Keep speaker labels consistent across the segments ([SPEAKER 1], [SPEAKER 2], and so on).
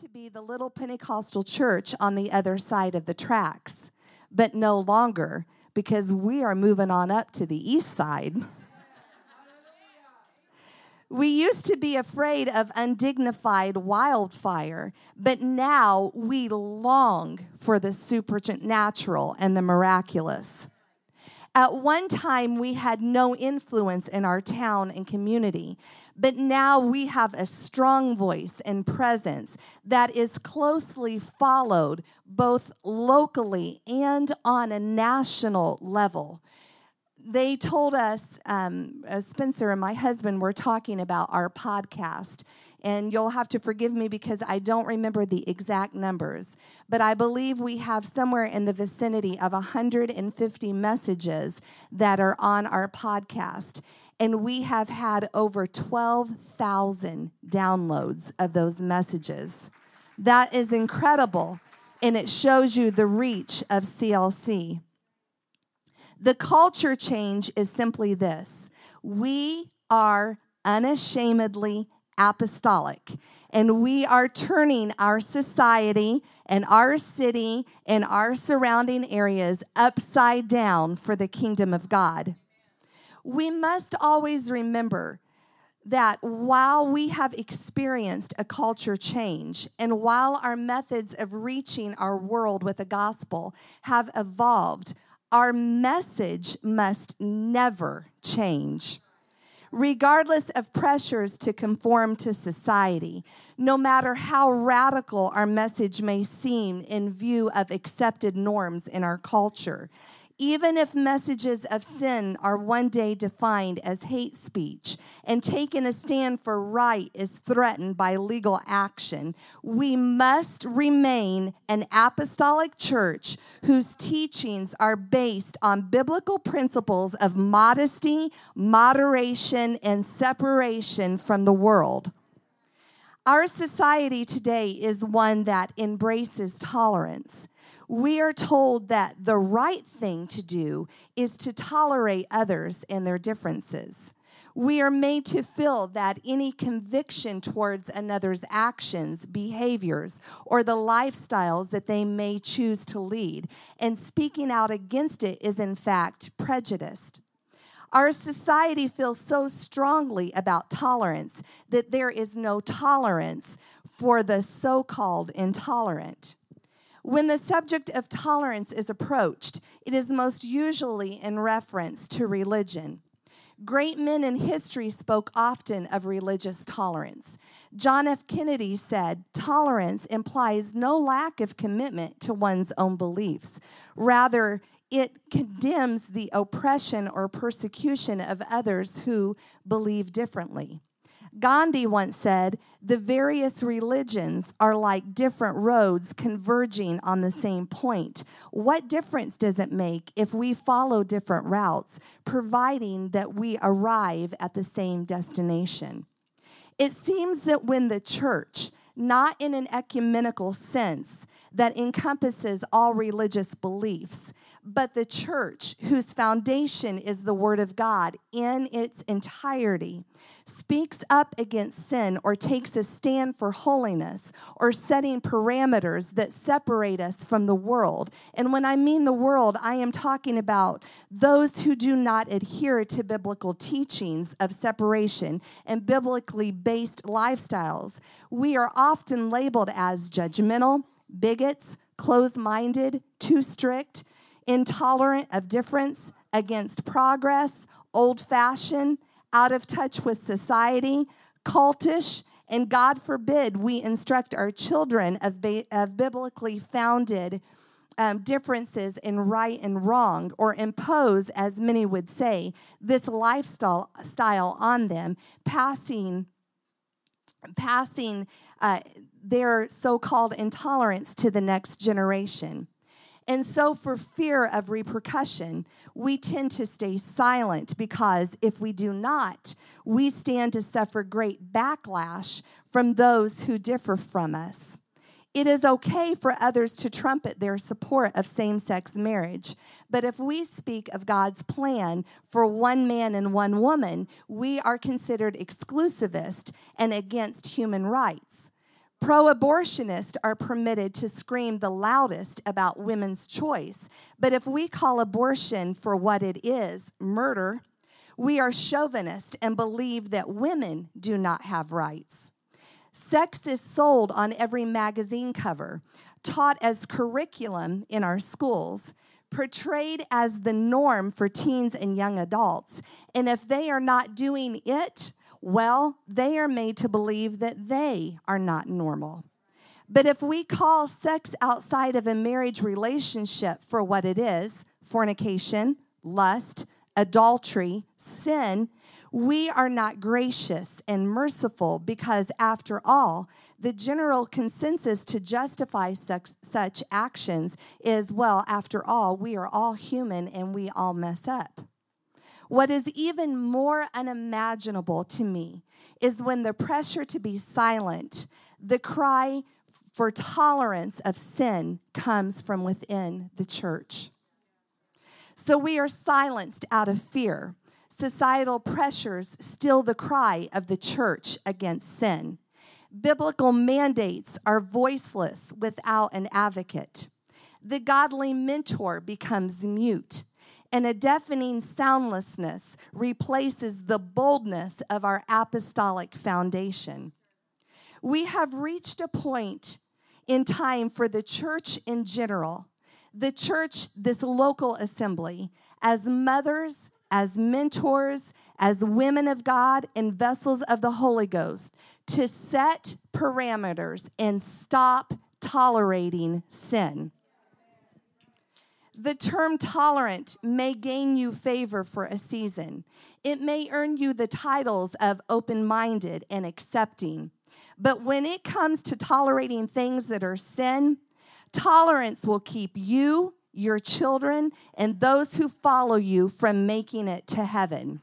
[SPEAKER 1] to be the little Pentecostal church on the other side of the tracks, but no longer because we are moving on up to the east side. We used to be afraid of undignified wildfire, but now we long for the supernatural and the miraculous. At one time, we had no influence in our town and community, but now we have a strong voice and presence that is closely followed both locally and on a national level they told us, um, uh, Spencer and my husband were talking about our podcast. And you'll have to forgive me because I don't remember the exact numbers. But I believe we have somewhere in the vicinity of 150 messages that are on our podcast. And we have had over 12,000 downloads of those messages. That is incredible. And it shows you the reach of CLC. The culture change is simply this we are unashamedly apostolic, and we are turning our society and our city and our surrounding areas upside down for the kingdom of God. We must always remember that while we have experienced a culture change and while our methods of reaching our world with the gospel have evolved, our message must never change. Regardless of pressures to conform to society, no matter how radical our message may seem in view of accepted norms in our culture, even if messages of sin are one day defined as hate speech and taking a stand for right is threatened by legal action, we must remain an apostolic church whose teachings are based on biblical principles of modesty, moderation, and separation from the world. Our society today is one that embraces tolerance we are told that the right thing to do is to tolerate others and their differences. We are made to feel that any conviction towards another's actions, behaviors, or the lifestyles that they may choose to lead, and speaking out against it is in fact prejudiced. Our society feels so strongly about tolerance that there is no tolerance for the so called intolerant. When the subject of tolerance is approached, it is most usually in reference to religion. Great men in history spoke often of religious tolerance. John F. Kennedy said, Tolerance implies no lack of commitment to one's own beliefs. Rather, it condemns the oppression or persecution of others who believe differently. Gandhi once said, The various religions are like different roads converging on the same point. What difference does it make if we follow different routes, providing that we arrive at the same destination? It seems that when the church, not in an ecumenical sense that encompasses all religious beliefs, but the church, whose foundation is the Word of God in its entirety, speaks up against sin or takes a stand for holiness or setting parameters that separate us from the world. And when I mean the world, I am talking about those who do not adhere to biblical teachings of separation and biblically based lifestyles. We are often labeled as judgmental, bigots, closed minded, too strict, intolerant of difference, against progress, old fashioned out of touch with society, cultish, and God forbid we instruct our children of, of biblically founded um, differences in right and wrong, or impose, as many would say, this lifestyle style on them, passing, passing uh, their so called intolerance to the next generation. And so, for fear of repercussion, we tend to stay silent because if we do not, we stand to suffer great backlash from those who differ from us. It is okay for others to trumpet their support of same sex marriage, but if we speak of God's plan for one man and one woman, we are considered exclusivist and against human rights. Pro abortionists are permitted to scream the loudest about women's choice. But if we call abortion for what it is, murder, we are chauvinist and believe that women do not have rights. Sex is sold on every magazine cover, taught as curriculum in our schools, portrayed as the norm for teens and young adults. And if they are not doing it, well, they are made to believe that they are not normal. But if we call sex outside of a marriage relationship for what it is fornication, lust, adultery, sin we are not gracious and merciful because, after all, the general consensus to justify such, such actions is well, after all, we are all human and we all mess up. What is even more unimaginable to me is when the pressure to be silent, the cry for tolerance of sin comes from within the church. So we are silenced out of fear. Societal pressures still the cry of the church against sin. Biblical mandates are voiceless without an advocate. The godly mentor becomes mute and a deafening soundlessness replaces the boldness of our apostolic foundation. We have reached a point in time for the church in general, the church, this local assembly, as mothers, as mentors, as women of God, and vessels of the Holy Ghost, to set parameters and stop tolerating sin. The term tolerant may gain you favor for a season. It may earn you the titles of open minded and accepting. But when it comes to tolerating things that are sin, tolerance will keep you, your children, and those who follow you from making it to heaven.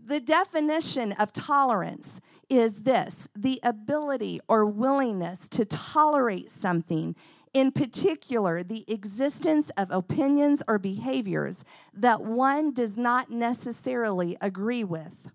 [SPEAKER 1] The definition of tolerance is this the ability or willingness to tolerate something in particular, the existence of opinions or behaviors that one does not necessarily agree with.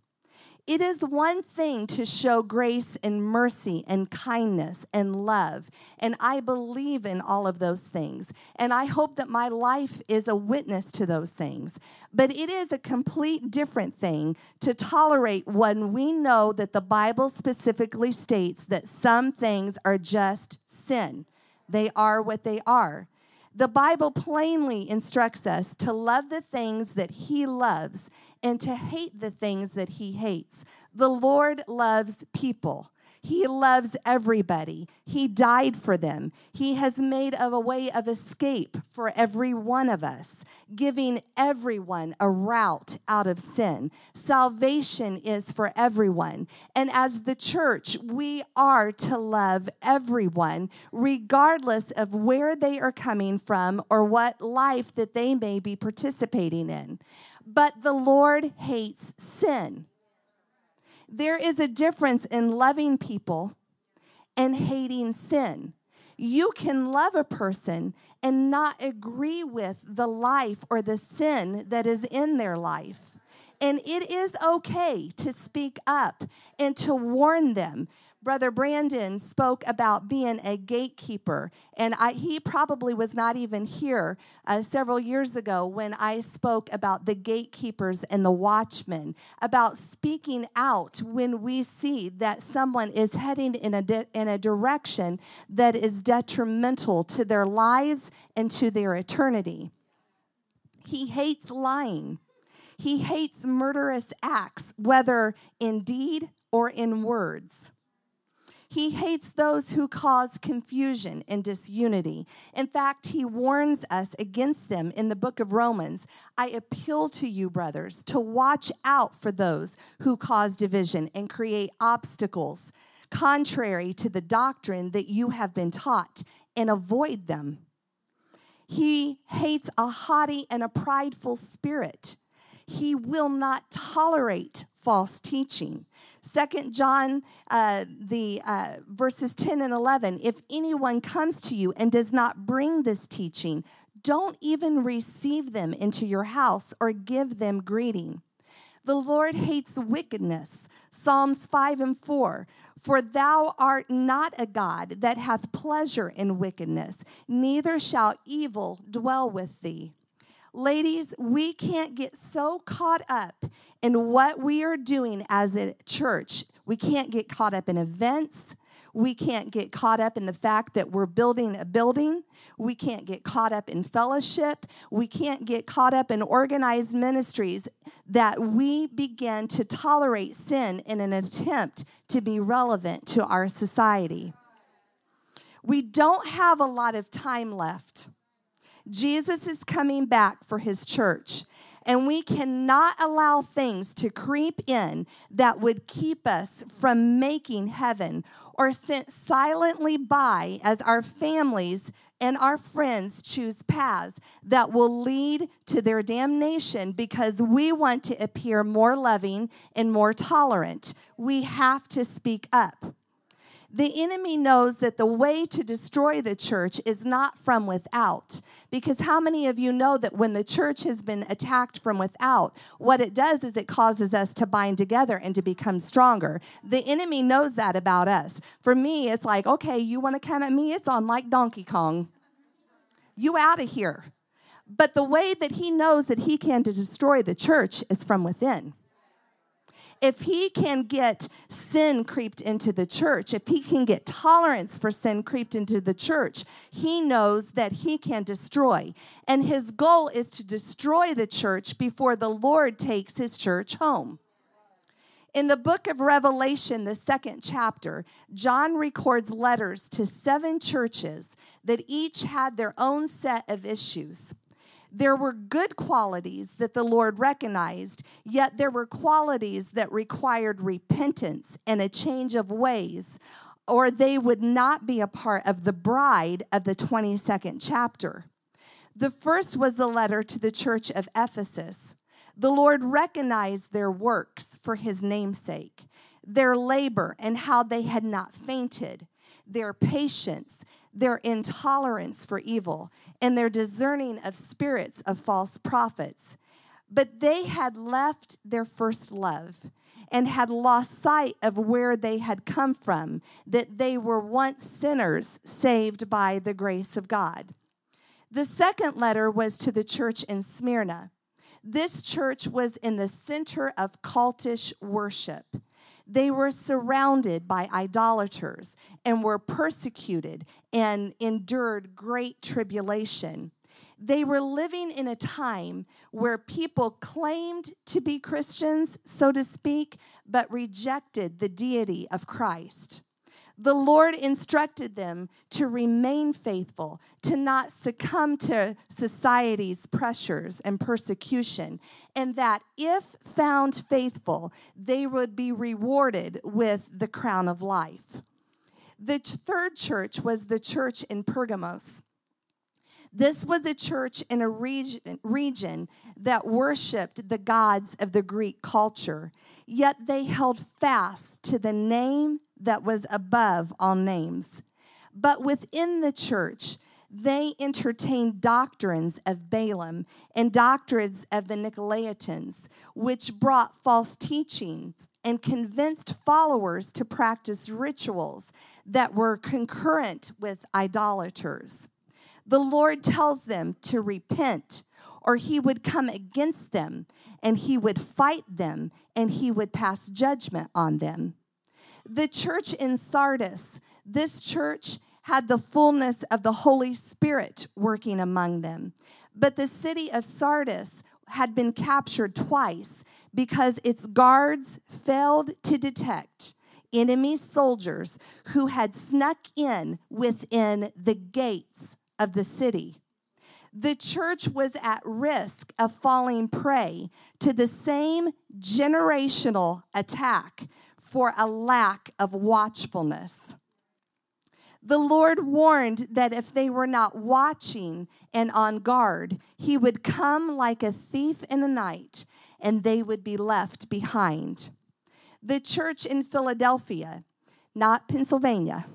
[SPEAKER 1] It is one thing to show grace and mercy and kindness and love. And I believe in all of those things. And I hope that my life is a witness to those things. But it is a complete different thing to tolerate when we know that the Bible specifically states that some things are just sin. They are what they are. The Bible plainly instructs us to love the things that He loves and to hate the things that He hates. The Lord loves people. He loves everybody. He died for them. He has made of a way of escape for every one of us, giving everyone a route out of sin. Salvation is for everyone. And as the church, we are to love everyone, regardless of where they are coming from or what life that they may be participating in. But the Lord hates sin. There is a difference in loving people and hating sin. You can love a person and not agree with the life or the sin that is in their life. And it is okay to speak up and to warn them. Brother Brandon spoke about being a gatekeeper, and I, he probably was not even here uh, several years ago when I spoke about the gatekeepers and the watchmen, about speaking out when we see that someone is heading in a, di- in a direction that is detrimental to their lives and to their eternity. He hates lying. He hates murderous acts, whether in deed or in words. He hates those who cause confusion and disunity. In fact, he warns us against them in the book of Romans. I appeal to you, brothers, to watch out for those who cause division and create obstacles contrary to the doctrine that you have been taught and avoid them. He hates a haughty and a prideful spirit. He will not tolerate false teaching. Second John, uh, the uh, verses 10 and 11. If anyone comes to you and does not bring this teaching, don't even receive them into your house or give them greeting. The Lord hates wickedness. Psalms 5 and 4. For thou art not a God that hath pleasure in wickedness, neither shall evil dwell with thee. Ladies, we can't get so caught up in what we are doing as a church. We can't get caught up in events. We can't get caught up in the fact that we're building a building. We can't get caught up in fellowship. We can't get caught up in organized ministries that we begin to tolerate sin in an attempt to be relevant to our society. We don't have a lot of time left. Jesus is coming back for his church. And we cannot allow things to creep in that would keep us from making heaven or sit silently by as our families and our friends choose paths that will lead to their damnation because we want to appear more loving and more tolerant. We have to speak up. The enemy knows that the way to destroy the church is not from without. Because how many of you know that when the church has been attacked from without, what it does is it causes us to bind together and to become stronger? The enemy knows that about us. For me, it's like, okay, you want to come at me? It's on like Donkey Kong. You out of here. But the way that he knows that he can to destroy the church is from within if he can get sin creeped into the church, if he can get tolerance for sin creeped into the church, he knows that he can destroy. And his goal is to destroy the church before the Lord takes his church home. In the book of Revelation, the second chapter, John records letters to seven churches that each had their own set of issues. There were good qualities that the Lord recognized, yet there were qualities that required repentance and a change of ways, or they would not be a part of the bride of the 22nd chapter. The first was the letter to the church of Ephesus. The Lord recognized their works for his namesake, their labor and how they had not fainted, their patience, their intolerance for evil, and their discerning of spirits of false prophets. But they had left their first love and had lost sight of where they had come from, that they were once sinners saved by the grace of God. The second letter was to the church in Smyrna. This church was in the center of cultish worship. They were surrounded by idolaters and were persecuted and endured great tribulation. They were living in a time where people claimed to be Christians, so to speak, but rejected the deity of Christ the Lord instructed them to remain faithful, to not succumb to society's pressures and persecution, and that if found faithful, they would be rewarded with the crown of life. The third church was the church in Pergamos. This was a church in a region, region that worshiped the gods of the Greek culture, yet they held fast to the name that was above all names. But within the church, they entertained doctrines of Balaam and doctrines of the Nicolaitans, which brought false teachings and convinced followers to practice rituals that were concurrent with idolaters. The Lord tells them to repent, or he would come against them and he would fight them and he would pass judgment on them. The church in Sardis, this church had the fullness of the Holy Spirit working among them. But the city of Sardis had been captured twice because its guards failed to detect enemy soldiers who had snuck in within the gates of the city. The church was at risk of falling prey to the same generational attack for a lack of watchfulness. The Lord warned that if they were not watching and on guard, he would come like a thief in the night and they would be left behind. The church in Philadelphia, not Pennsylvania,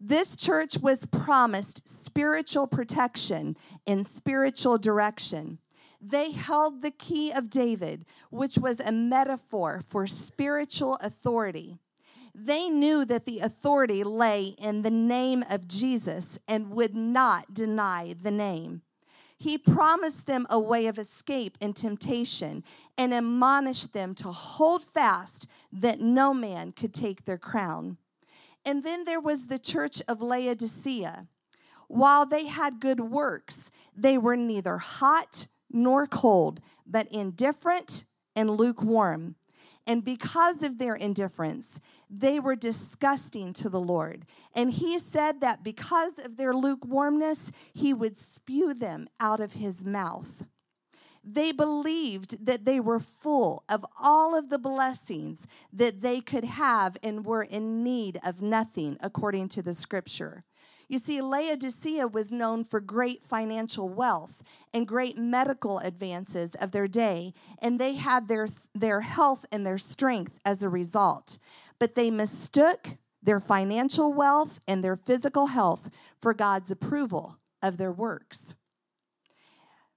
[SPEAKER 1] this church was promised spiritual protection and spiritual direction. They held the key of David, which was a metaphor for spiritual authority. They knew that the authority lay in the name of Jesus and would not deny the name. He promised them a way of escape in temptation and admonished them to hold fast that no man could take their crown. And then there was the church of Laodicea. While they had good works, they were neither hot nor cold, but indifferent and lukewarm. And because of their indifference, they were disgusting to the Lord. And he said that because of their lukewarmness, he would spew them out of his mouth. They believed that they were full of all of the blessings that they could have and were in need of nothing, according to the scripture. You see, Laodicea was known for great financial wealth and great medical advances of their day, and they had their, their health and their strength as a result. But they mistook their financial wealth and their physical health for God's approval of their works.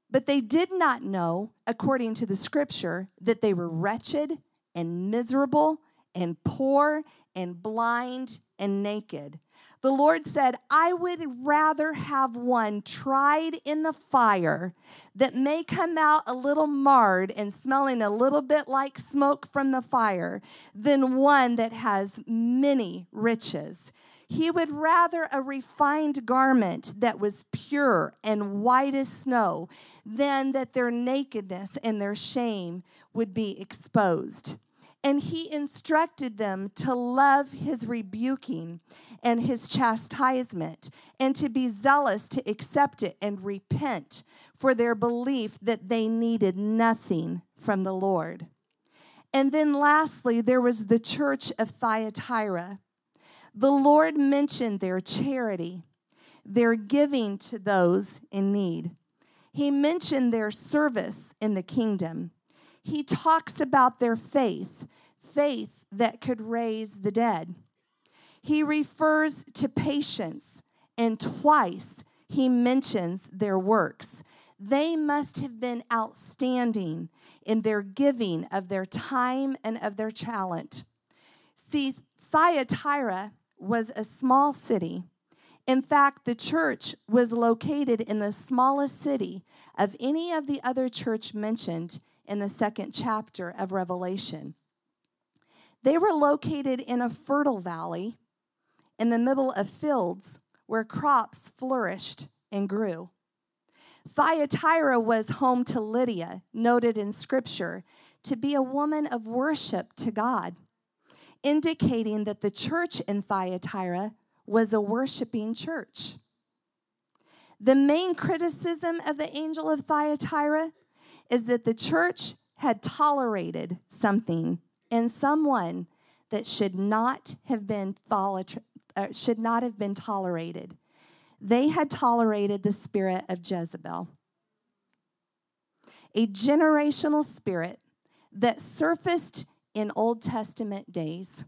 [SPEAKER 1] But they did not know, according to the scripture, that they were wretched and miserable and poor and blind and naked. The Lord said, I would rather have one tried in the fire that may come out a little marred and smelling a little bit like smoke from the fire than one that has many riches. He would rather a refined garment that was pure and white as snow than that their nakedness and their shame would be exposed. And he instructed them to love his rebuking and his chastisement, and to be zealous to accept it and repent for their belief that they needed nothing from the Lord. And then lastly, there was the church of Thyatira. The Lord mentioned their charity, their giving to those in need. He mentioned their service in the kingdom. He talks about their faith, faith that could raise the dead. He refers to patience, and twice he mentions their works. They must have been outstanding in their giving of their time and of their talent. See, Thyatira was a small city. In fact, the church was located in the smallest city of any of the other church mentioned in the second chapter of Revelation. They were located in a fertile valley in the middle of fields where crops flourished and grew. Thyatira was home to Lydia, noted in Scripture to be a woman of worship to God, indicating that the church in Thyatira was a worshiping church. The main criticism of the angel of Thyatira is that the church had tolerated something and someone that should not have been uh, should not have been tolerated. They had tolerated the spirit of Jezebel, a generational spirit that surfaced in Old Testament days.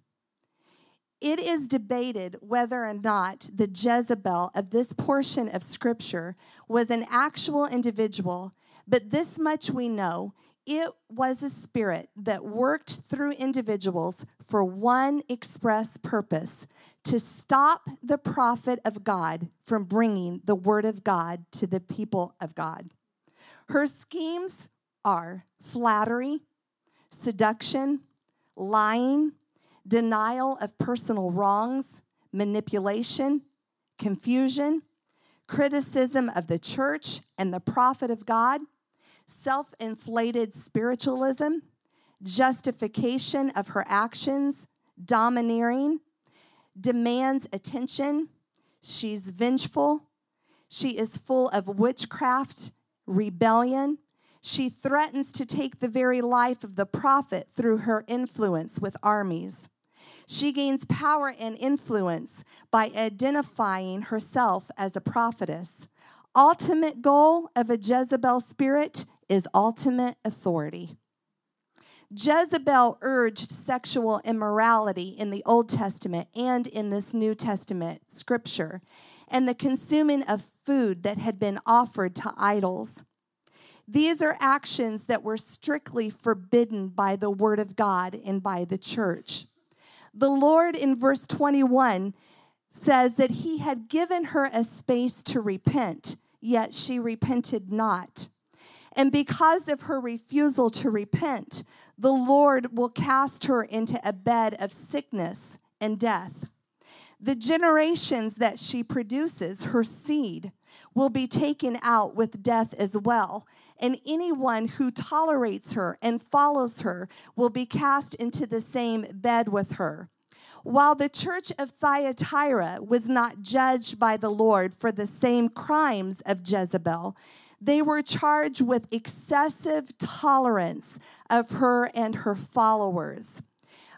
[SPEAKER 1] It is debated whether or not the Jezebel of this portion of Scripture was an actual individual, but this much we know it was a spirit that worked through individuals for one express purpose to stop the prophet of God from bringing the word of God to the people of God. Her schemes are flattery, seduction, lying, denial of personal wrongs, manipulation, confusion, criticism of the church and the prophet of God, self inflated spiritualism, justification of her actions, domineering, demands attention. She's vengeful. She is full of witchcraft, rebellion. She threatens to take the very life of the prophet through her influence with armies. She gains power and influence by identifying herself as a prophetess. Ultimate goal of a Jezebel spirit is ultimate authority. Jezebel urged sexual immorality in the Old Testament and in this New Testament scripture, and the consuming of food that had been offered to idols. These are actions that were strictly forbidden by the Word of God and by the church. The Lord in verse 21 says that he had given her a space to repent, yet she repented not. And because of her refusal to repent, the Lord will cast her into a bed of sickness and death. The generations that she produces, her seed, will be taken out with death as well. And anyone who tolerates her and follows her will be cast into the same bed with her. While the church of Thyatira was not judged by the Lord for the same crimes of Jezebel, they were charged with excessive tolerance of her and her followers.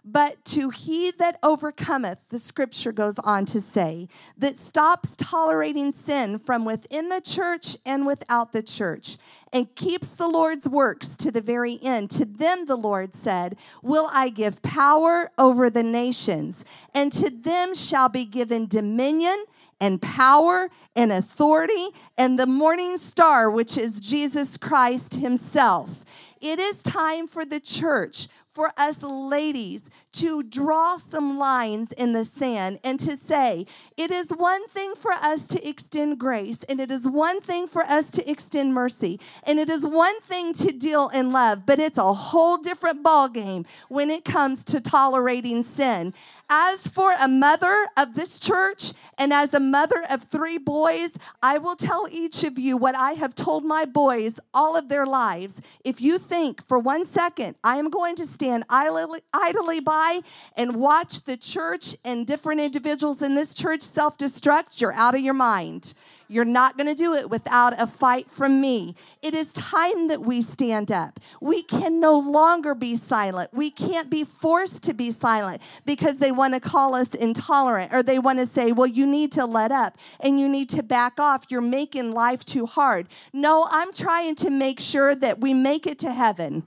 [SPEAKER 1] But to he that overcometh, the scripture goes on to say, that stops tolerating sin from within the church and without the church, and keeps the Lord's works to the very end. To them, the Lord said, Will I give power over the nations, and to them shall be given dominion and power and authority, and the morning star, which is Jesus Christ Himself. It is time for the church, for us ladies to draw some lines in the sand and to say, it is one thing for us to extend grace, and it is one thing for us to extend mercy, and it is one thing to deal in love, but it's a whole different ballgame when it comes to tolerating sin. As for a mother of this church and as a mother of three boys, I will tell each of you what I have told my boys all of their lives. If you think for one second I am going to stand idly, idly by and watch the church and different individuals in this church self destruct, you're out of your mind. You're not going to do it without a fight from me. It is time that we stand up. We can no longer be silent. We can't be forced to be silent because they want to call us intolerant or they want to say, well, you need to let up and you need to back off. You're making life too hard. No, I'm trying to make sure that we make it to heaven.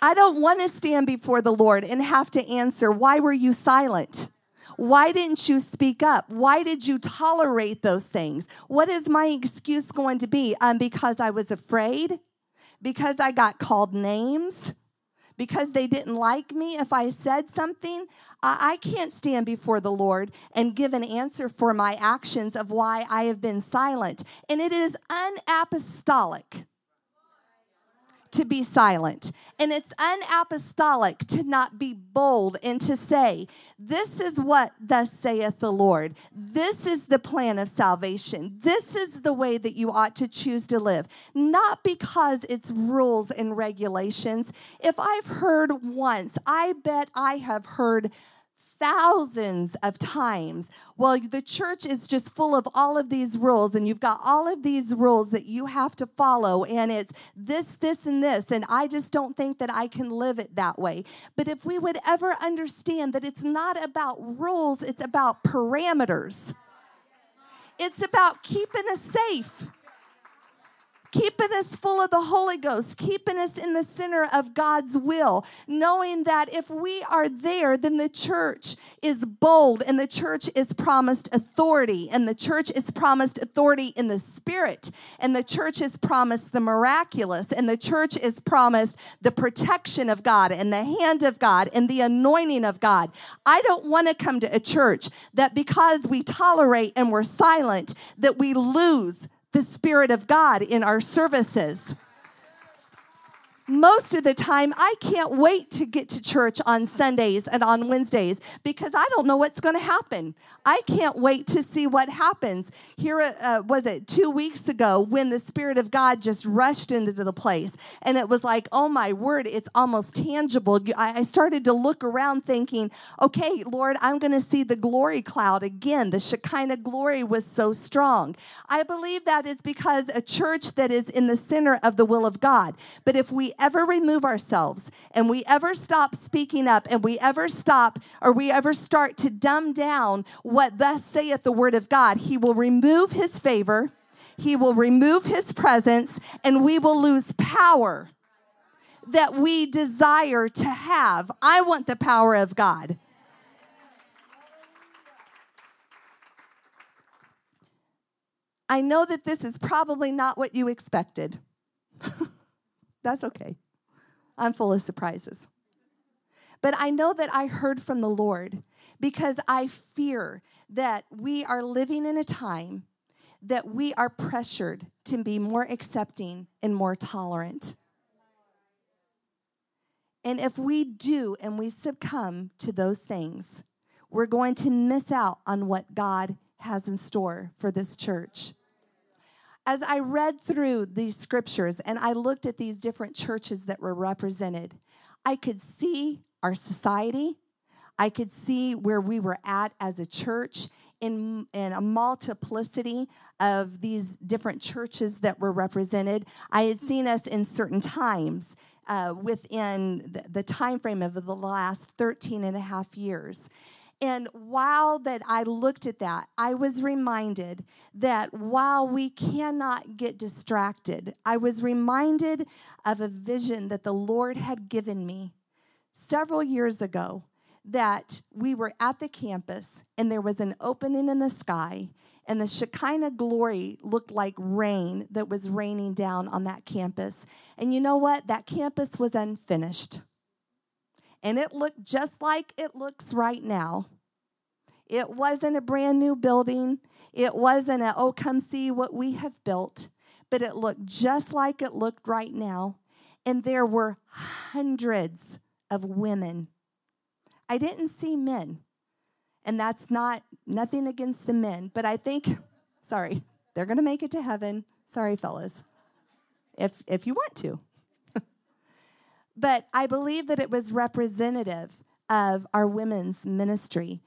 [SPEAKER 1] I don't want to stand before the Lord and have to answer, why were you silent? Why didn't you speak up? Why did you tolerate those things? What is my excuse going to be? Um, because I was afraid? Because I got called names? Because they didn't like me if I said something? I, I can't stand before the Lord and give an answer for my actions of why I have been silent. And it is unapostolic to be silent. And it's unapostolic to not be bold and to say, This is what thus saith the Lord. This is the plan of salvation. This is the way that you ought to choose to live. Not because it's rules and regulations. If I've heard once, I bet I have heard thousands of times. Well, the church is just full of all of these rules, and you've got all of these rules that you have to follow, and it's this, this, and this, and I just don't think that I can live it that way. But if we would ever understand that it's not about rules, it's about parameters, it's about keeping us safe keeping us full of the Holy Ghost, keeping us in the center of God's will, knowing that if we are there, then the church is bold and the church is promised authority, and the church is promised authority in the spirit, and the church is promised the miraculous, and the church is promised the protection of God and the hand of God and the anointing of God. I don't want to come to a church that because we tolerate and we're silent, that we lose the Spirit of God in our services most of the time, I can't wait to get to church on Sundays and on Wednesdays because I don't know what's going to happen. I can't wait to see what happens. Here, uh, was it two weeks ago when the Spirit of God just rushed into the place, and it was like, oh my word, it's almost tangible. I started to look around thinking, okay, Lord, I'm going to see the glory cloud again. The Shekinah glory was so strong. I believe that is because a church that is in the center of the will of God. But if we ever remove ourselves and we ever stop speaking up and we ever stop or we ever start to dumb down what thus saith the word of God, he will remove his favor, he will remove his presence, and we will lose power that we desire to have. I want the power of God. I know that this is probably not what you expected. That's okay. I'm full of surprises. But I know that I heard from the Lord because I fear that we are living in a time that we are pressured to be more accepting and more tolerant. And if we do and we succumb to those things, we're going to miss out on what God has in store for this church. As I read through these scriptures and I looked at these different churches that were represented, I could see our society. I could see where we were at as a church in, in a multiplicity of these different churches that were represented. I had seen us in certain times uh, within the, the time frame of the last 13 and a half years. And while that I looked at that, I was reminded that while we cannot get distracted, I was reminded of a vision that the Lord had given me several years ago that we were at the campus and there was an opening in the sky and the Shekinah glory looked like rain that was raining down on that campus. And you know what? That campus was unfinished. And it looked just like it looks right now. It wasn't a brand new building. It wasn't a, oh, come see what we have built. But it looked just like it looked right now. And there were hundreds of women. I didn't see men. And that's not nothing against the men, but I think, sorry, they're going to make it to heaven. Sorry, fellas, if, if you want to. But I believe that it was representative of our women's ministry.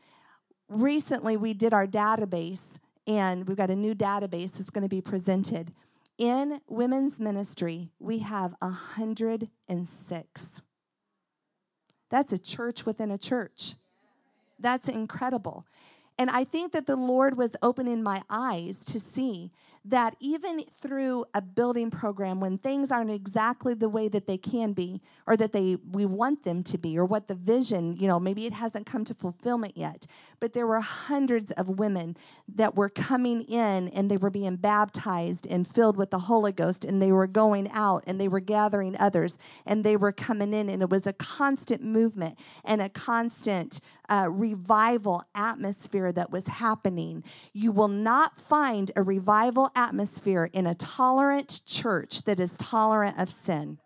[SPEAKER 1] Recently, we did our database, and we've got a new database that's going to be presented. In women's ministry, we have 106. That's a church within a church. That's incredible. And I think that the Lord was opening my eyes to see that even through a building program when things aren't exactly the way that they can be or that they we want them to be or what the vision you know maybe it hasn't come to fulfillment yet but there were hundreds of women that were coming in and they were being baptized and filled with the holy ghost and they were going out and they were gathering others and they were coming in and it was a constant movement and a constant uh, revival atmosphere that was happening. You will not find a revival atmosphere in a tolerant church that is tolerant of sin.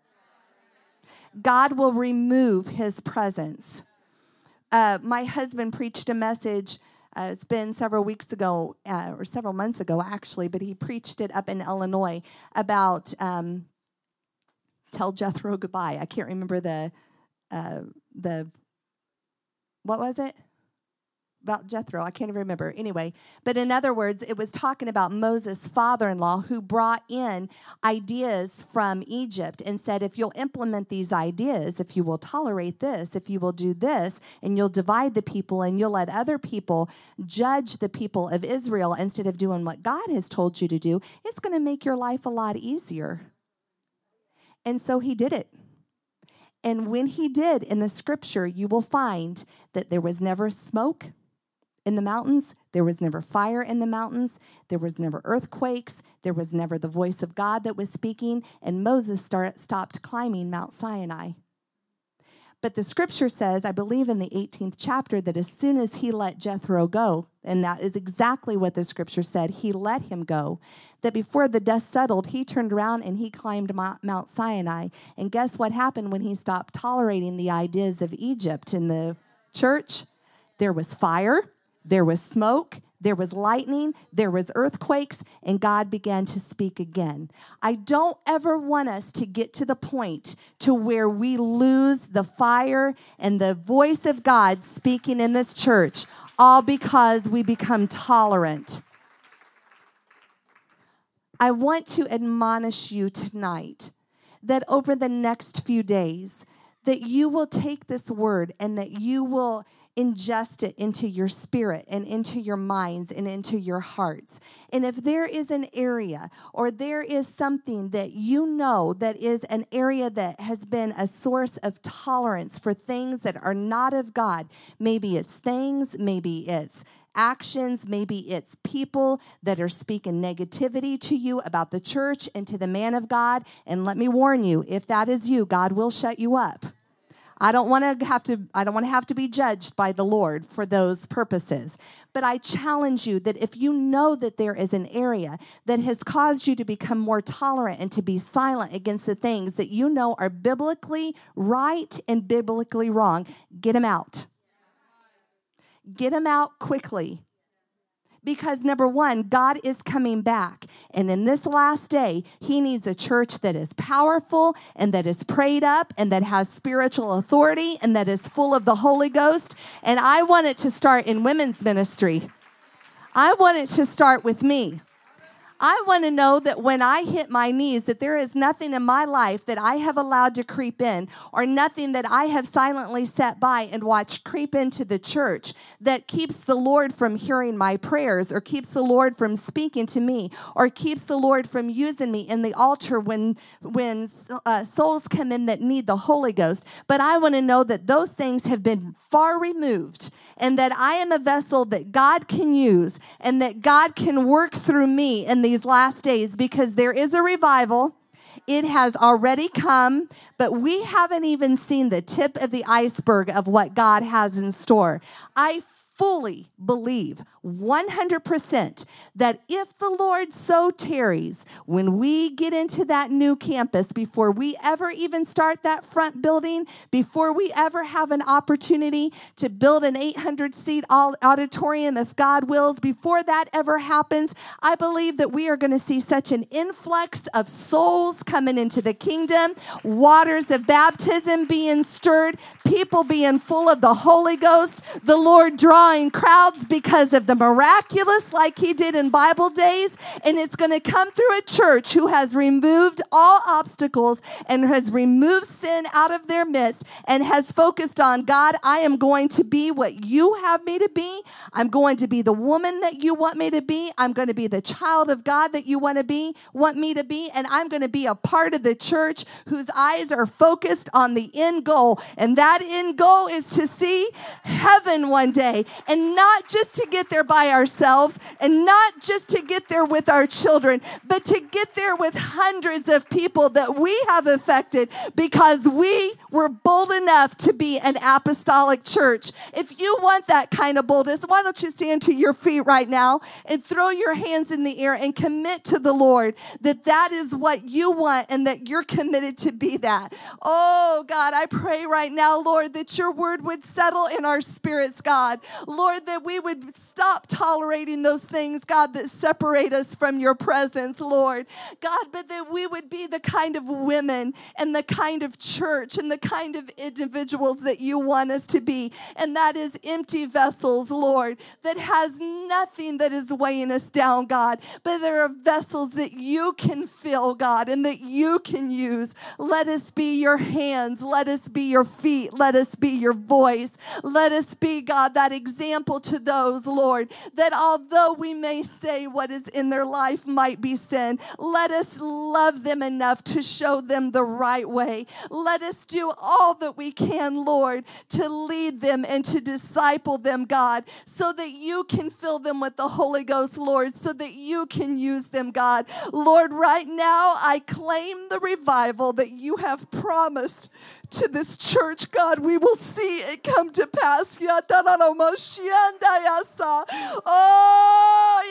[SPEAKER 1] God will remove his presence. Uh, my husband preached a message. Uh, it's been several weeks ago, uh, or several months ago, actually, but he preached it up in Illinois about um, "Tell Jethro Goodbye." I can't remember the uh, the what was it? About Jethro, I can't even remember. Anyway, but in other words, it was talking about Moses' father in law who brought in ideas from Egypt and said, if you'll implement these ideas, if you will tolerate this, if you will do this, and you'll divide the people and you'll let other people judge the people of Israel instead of doing what God has told you to do, it's going to make your life a lot easier. And so he did it. And when he did in the scripture, you will find that there was never smoke in the mountains, there was never fire in the mountains, there was never earthquakes, there was never the voice of God that was speaking, and Moses start, stopped climbing Mount Sinai. But the scripture says, I believe in the 18th chapter, that as soon as he let Jethro go, and that is exactly what the scripture said, he let him go, that before the dust settled, he turned around and he climbed Mount Sinai. And guess what happened when he stopped tolerating the ideas of Egypt in the church? There was fire, there was smoke, there was lightning, there was earthquakes, and God began to speak again. I don't ever want us to get to the point to where we lose the fire and the voice of God speaking in this church all because we become tolerant. I want to admonish you tonight that over the next few days that you will take this word and that you will ingest it into your spirit and into your minds and into your hearts. And if there is an area or there is something that you know that is an area that has been a source of tolerance for things that are not of God, maybe it's things, maybe it's actions, maybe it's people that are speaking negativity to you about the church and to the man of God. And let me warn you, if that is you, God will shut you up. I don't want to have to I don't want to have to be judged by the Lord for those purposes. But I challenge you that if you know that there is an area that has caused you to become more tolerant and to be silent against the things that you know are biblically right and biblically wrong, get them out. Get them out quickly because number one, God is coming back. And in this last day, He needs a church that is powerful and that is prayed up and that has spiritual authority and that is full of the Holy Ghost. And I want it to start in women's ministry. I want it to start with me. I want to know that when I hit my knees, that there is nothing in my life that I have allowed to creep in, or nothing that I have silently sat by and watched creep into the church that keeps the Lord from hearing my prayers, or keeps the Lord from speaking to me, or keeps the Lord from using me in the altar when when uh, souls come in that need the Holy Ghost. But I want to know that those things have been far removed, and that I am a vessel that God can use, and that God can work through me and these last days because there is a revival. It has already come, but we haven't even seen the tip of the iceberg of what God has in store. I fully believe 100% that if the Lord so tarries, when we get into that new campus, before we ever even start that front building, before we ever have an opportunity to build an 800 seat auditorium, if God wills, before that ever happens, I believe that we are going to see such an influx of souls coming into the kingdom, waters of baptism being stirred, people being full of the Holy Ghost, the Lord drawing crowds because of the miraculous like he did in Bible days. And it's going to come through a church who has removed all obstacles and has removed sin out of their midst and has focused on God, I am going to be what you have me to be. I'm going to be the woman that you want me to be. I'm going to be the child of God that you want to be, want me to be. And I'm going to be a part of the church whose eyes are focused on the end goal. And that end goal is to see heaven one day and not just to get there by ourselves and not just to get there with our children, but to get there with hundreds of people that we have affected because we were bold enough to be an apostolic church. If you want that kind of boldness, why don't you stand to your feet right now and throw your hands in the air and commit to the Lord that that is what you want and that you're committed to be that. Oh God, I pray right now, Lord, that your word would settle in our spirits, God. Lord, that we would stop tolerating those things, God, that separate us from your presence, Lord. God, but that we would be the kind of women and the kind of church and the kind of individuals that you want us to be. And that is empty vessels, Lord, that has nothing that is weighing us down, God, but there are vessels that you can fill, God, and that you can use. Let us be your hands. Let us be your feet. Let us be your voice. Let us be, God, that example to those, Lord, that although we may say what is in their life might be sin, let us love them enough to show them the right way. Let us do all that we can, Lord, to lead them and to disciple them, God, so that you can fill them with the Holy Ghost, Lord, so that you can use them, God. Lord, right now I claim the revival that you have promised to this church, God. We will see it come to pass. Oh,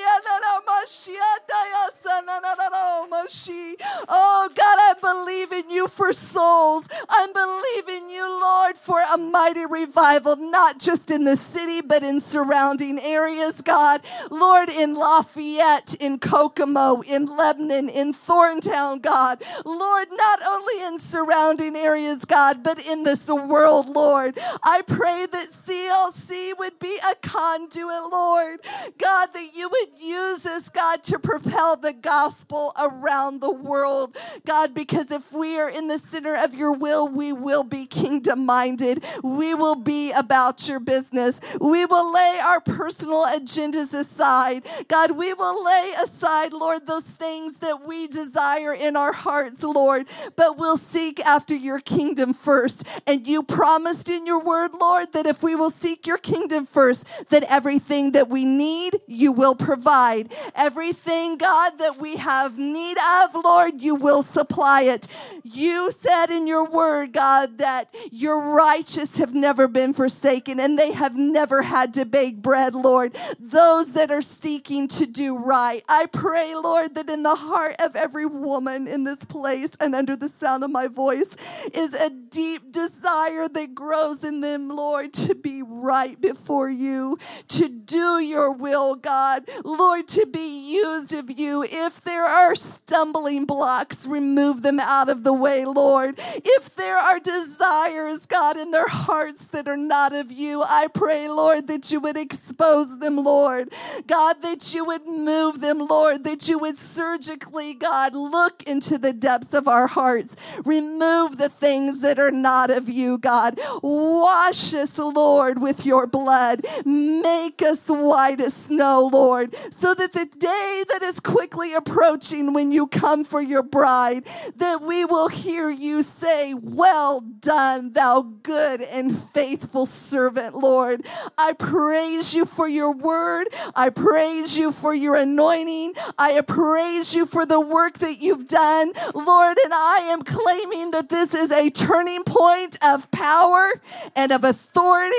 [SPEAKER 1] oh, God, I believe in you for souls. I'm believing you, Lord, for a mighty revival, not just in the city, but in surrounding areas, God. Lord, in Lafayette, in Kokomo, in Lebanon, in Thorntown, God. Lord, not only in surrounding areas, God, but in this world, Lord. I pray that CLC would be a conduit, Lord. God, that you would use us, God, to propel the gospel around around the world, God, because if we are in the center of your will, we will be kingdom minded. We will be about your business. We will lay our personal agendas aside. God, we will lay aside, Lord, those things that we desire in our hearts, Lord, but we'll seek after your kingdom first. And you promised in your word, Lord, that if we will seek your kingdom first, that everything that we need, you will provide. Everything, God, that we have need of, Lord, you will supply it. You said in your word, God, that your righteous have never been forsaken and they have never had to bake bread, Lord. Those that are seeking to do right. I pray, Lord, that in the heart of every woman in this place and under the sound of my voice is a deep desire that grows in them, Lord, to be right before you, to do your will, God. Lord, to be used of you. If there are stumbling blocks, remove them out of the way, Lord. If there are desires, God, in their hearts that are not of you, I pray, Lord, that you would expose them, Lord. God, that you would move them, Lord, that you would surgically, God, look into the depths of our hearts. Remove the things that are not of you, God. Wash us, Lord, with your blood. Make us white as snow, Lord, so that the day that is quickly approaching when you come for your bride, that we will hear you say, Well done, thou good and faithful servant, Lord. I praise you for your word. I praise you for your anointing. I praise you for the work that you've done, Lord. And I am claiming that this is a turning point of power and of authority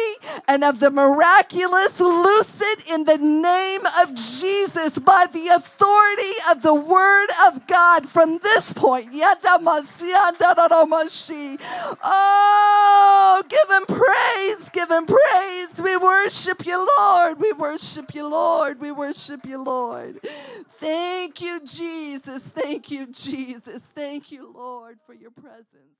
[SPEAKER 1] and of the miraculous. It in the name of Jesus by the authority of the word of God from this point. Oh, give him praise, give him praise. We worship you, Lord. We worship you, Lord. We worship you, Lord. Thank you, Jesus. Thank you, Jesus. Thank you, Lord, for your presence.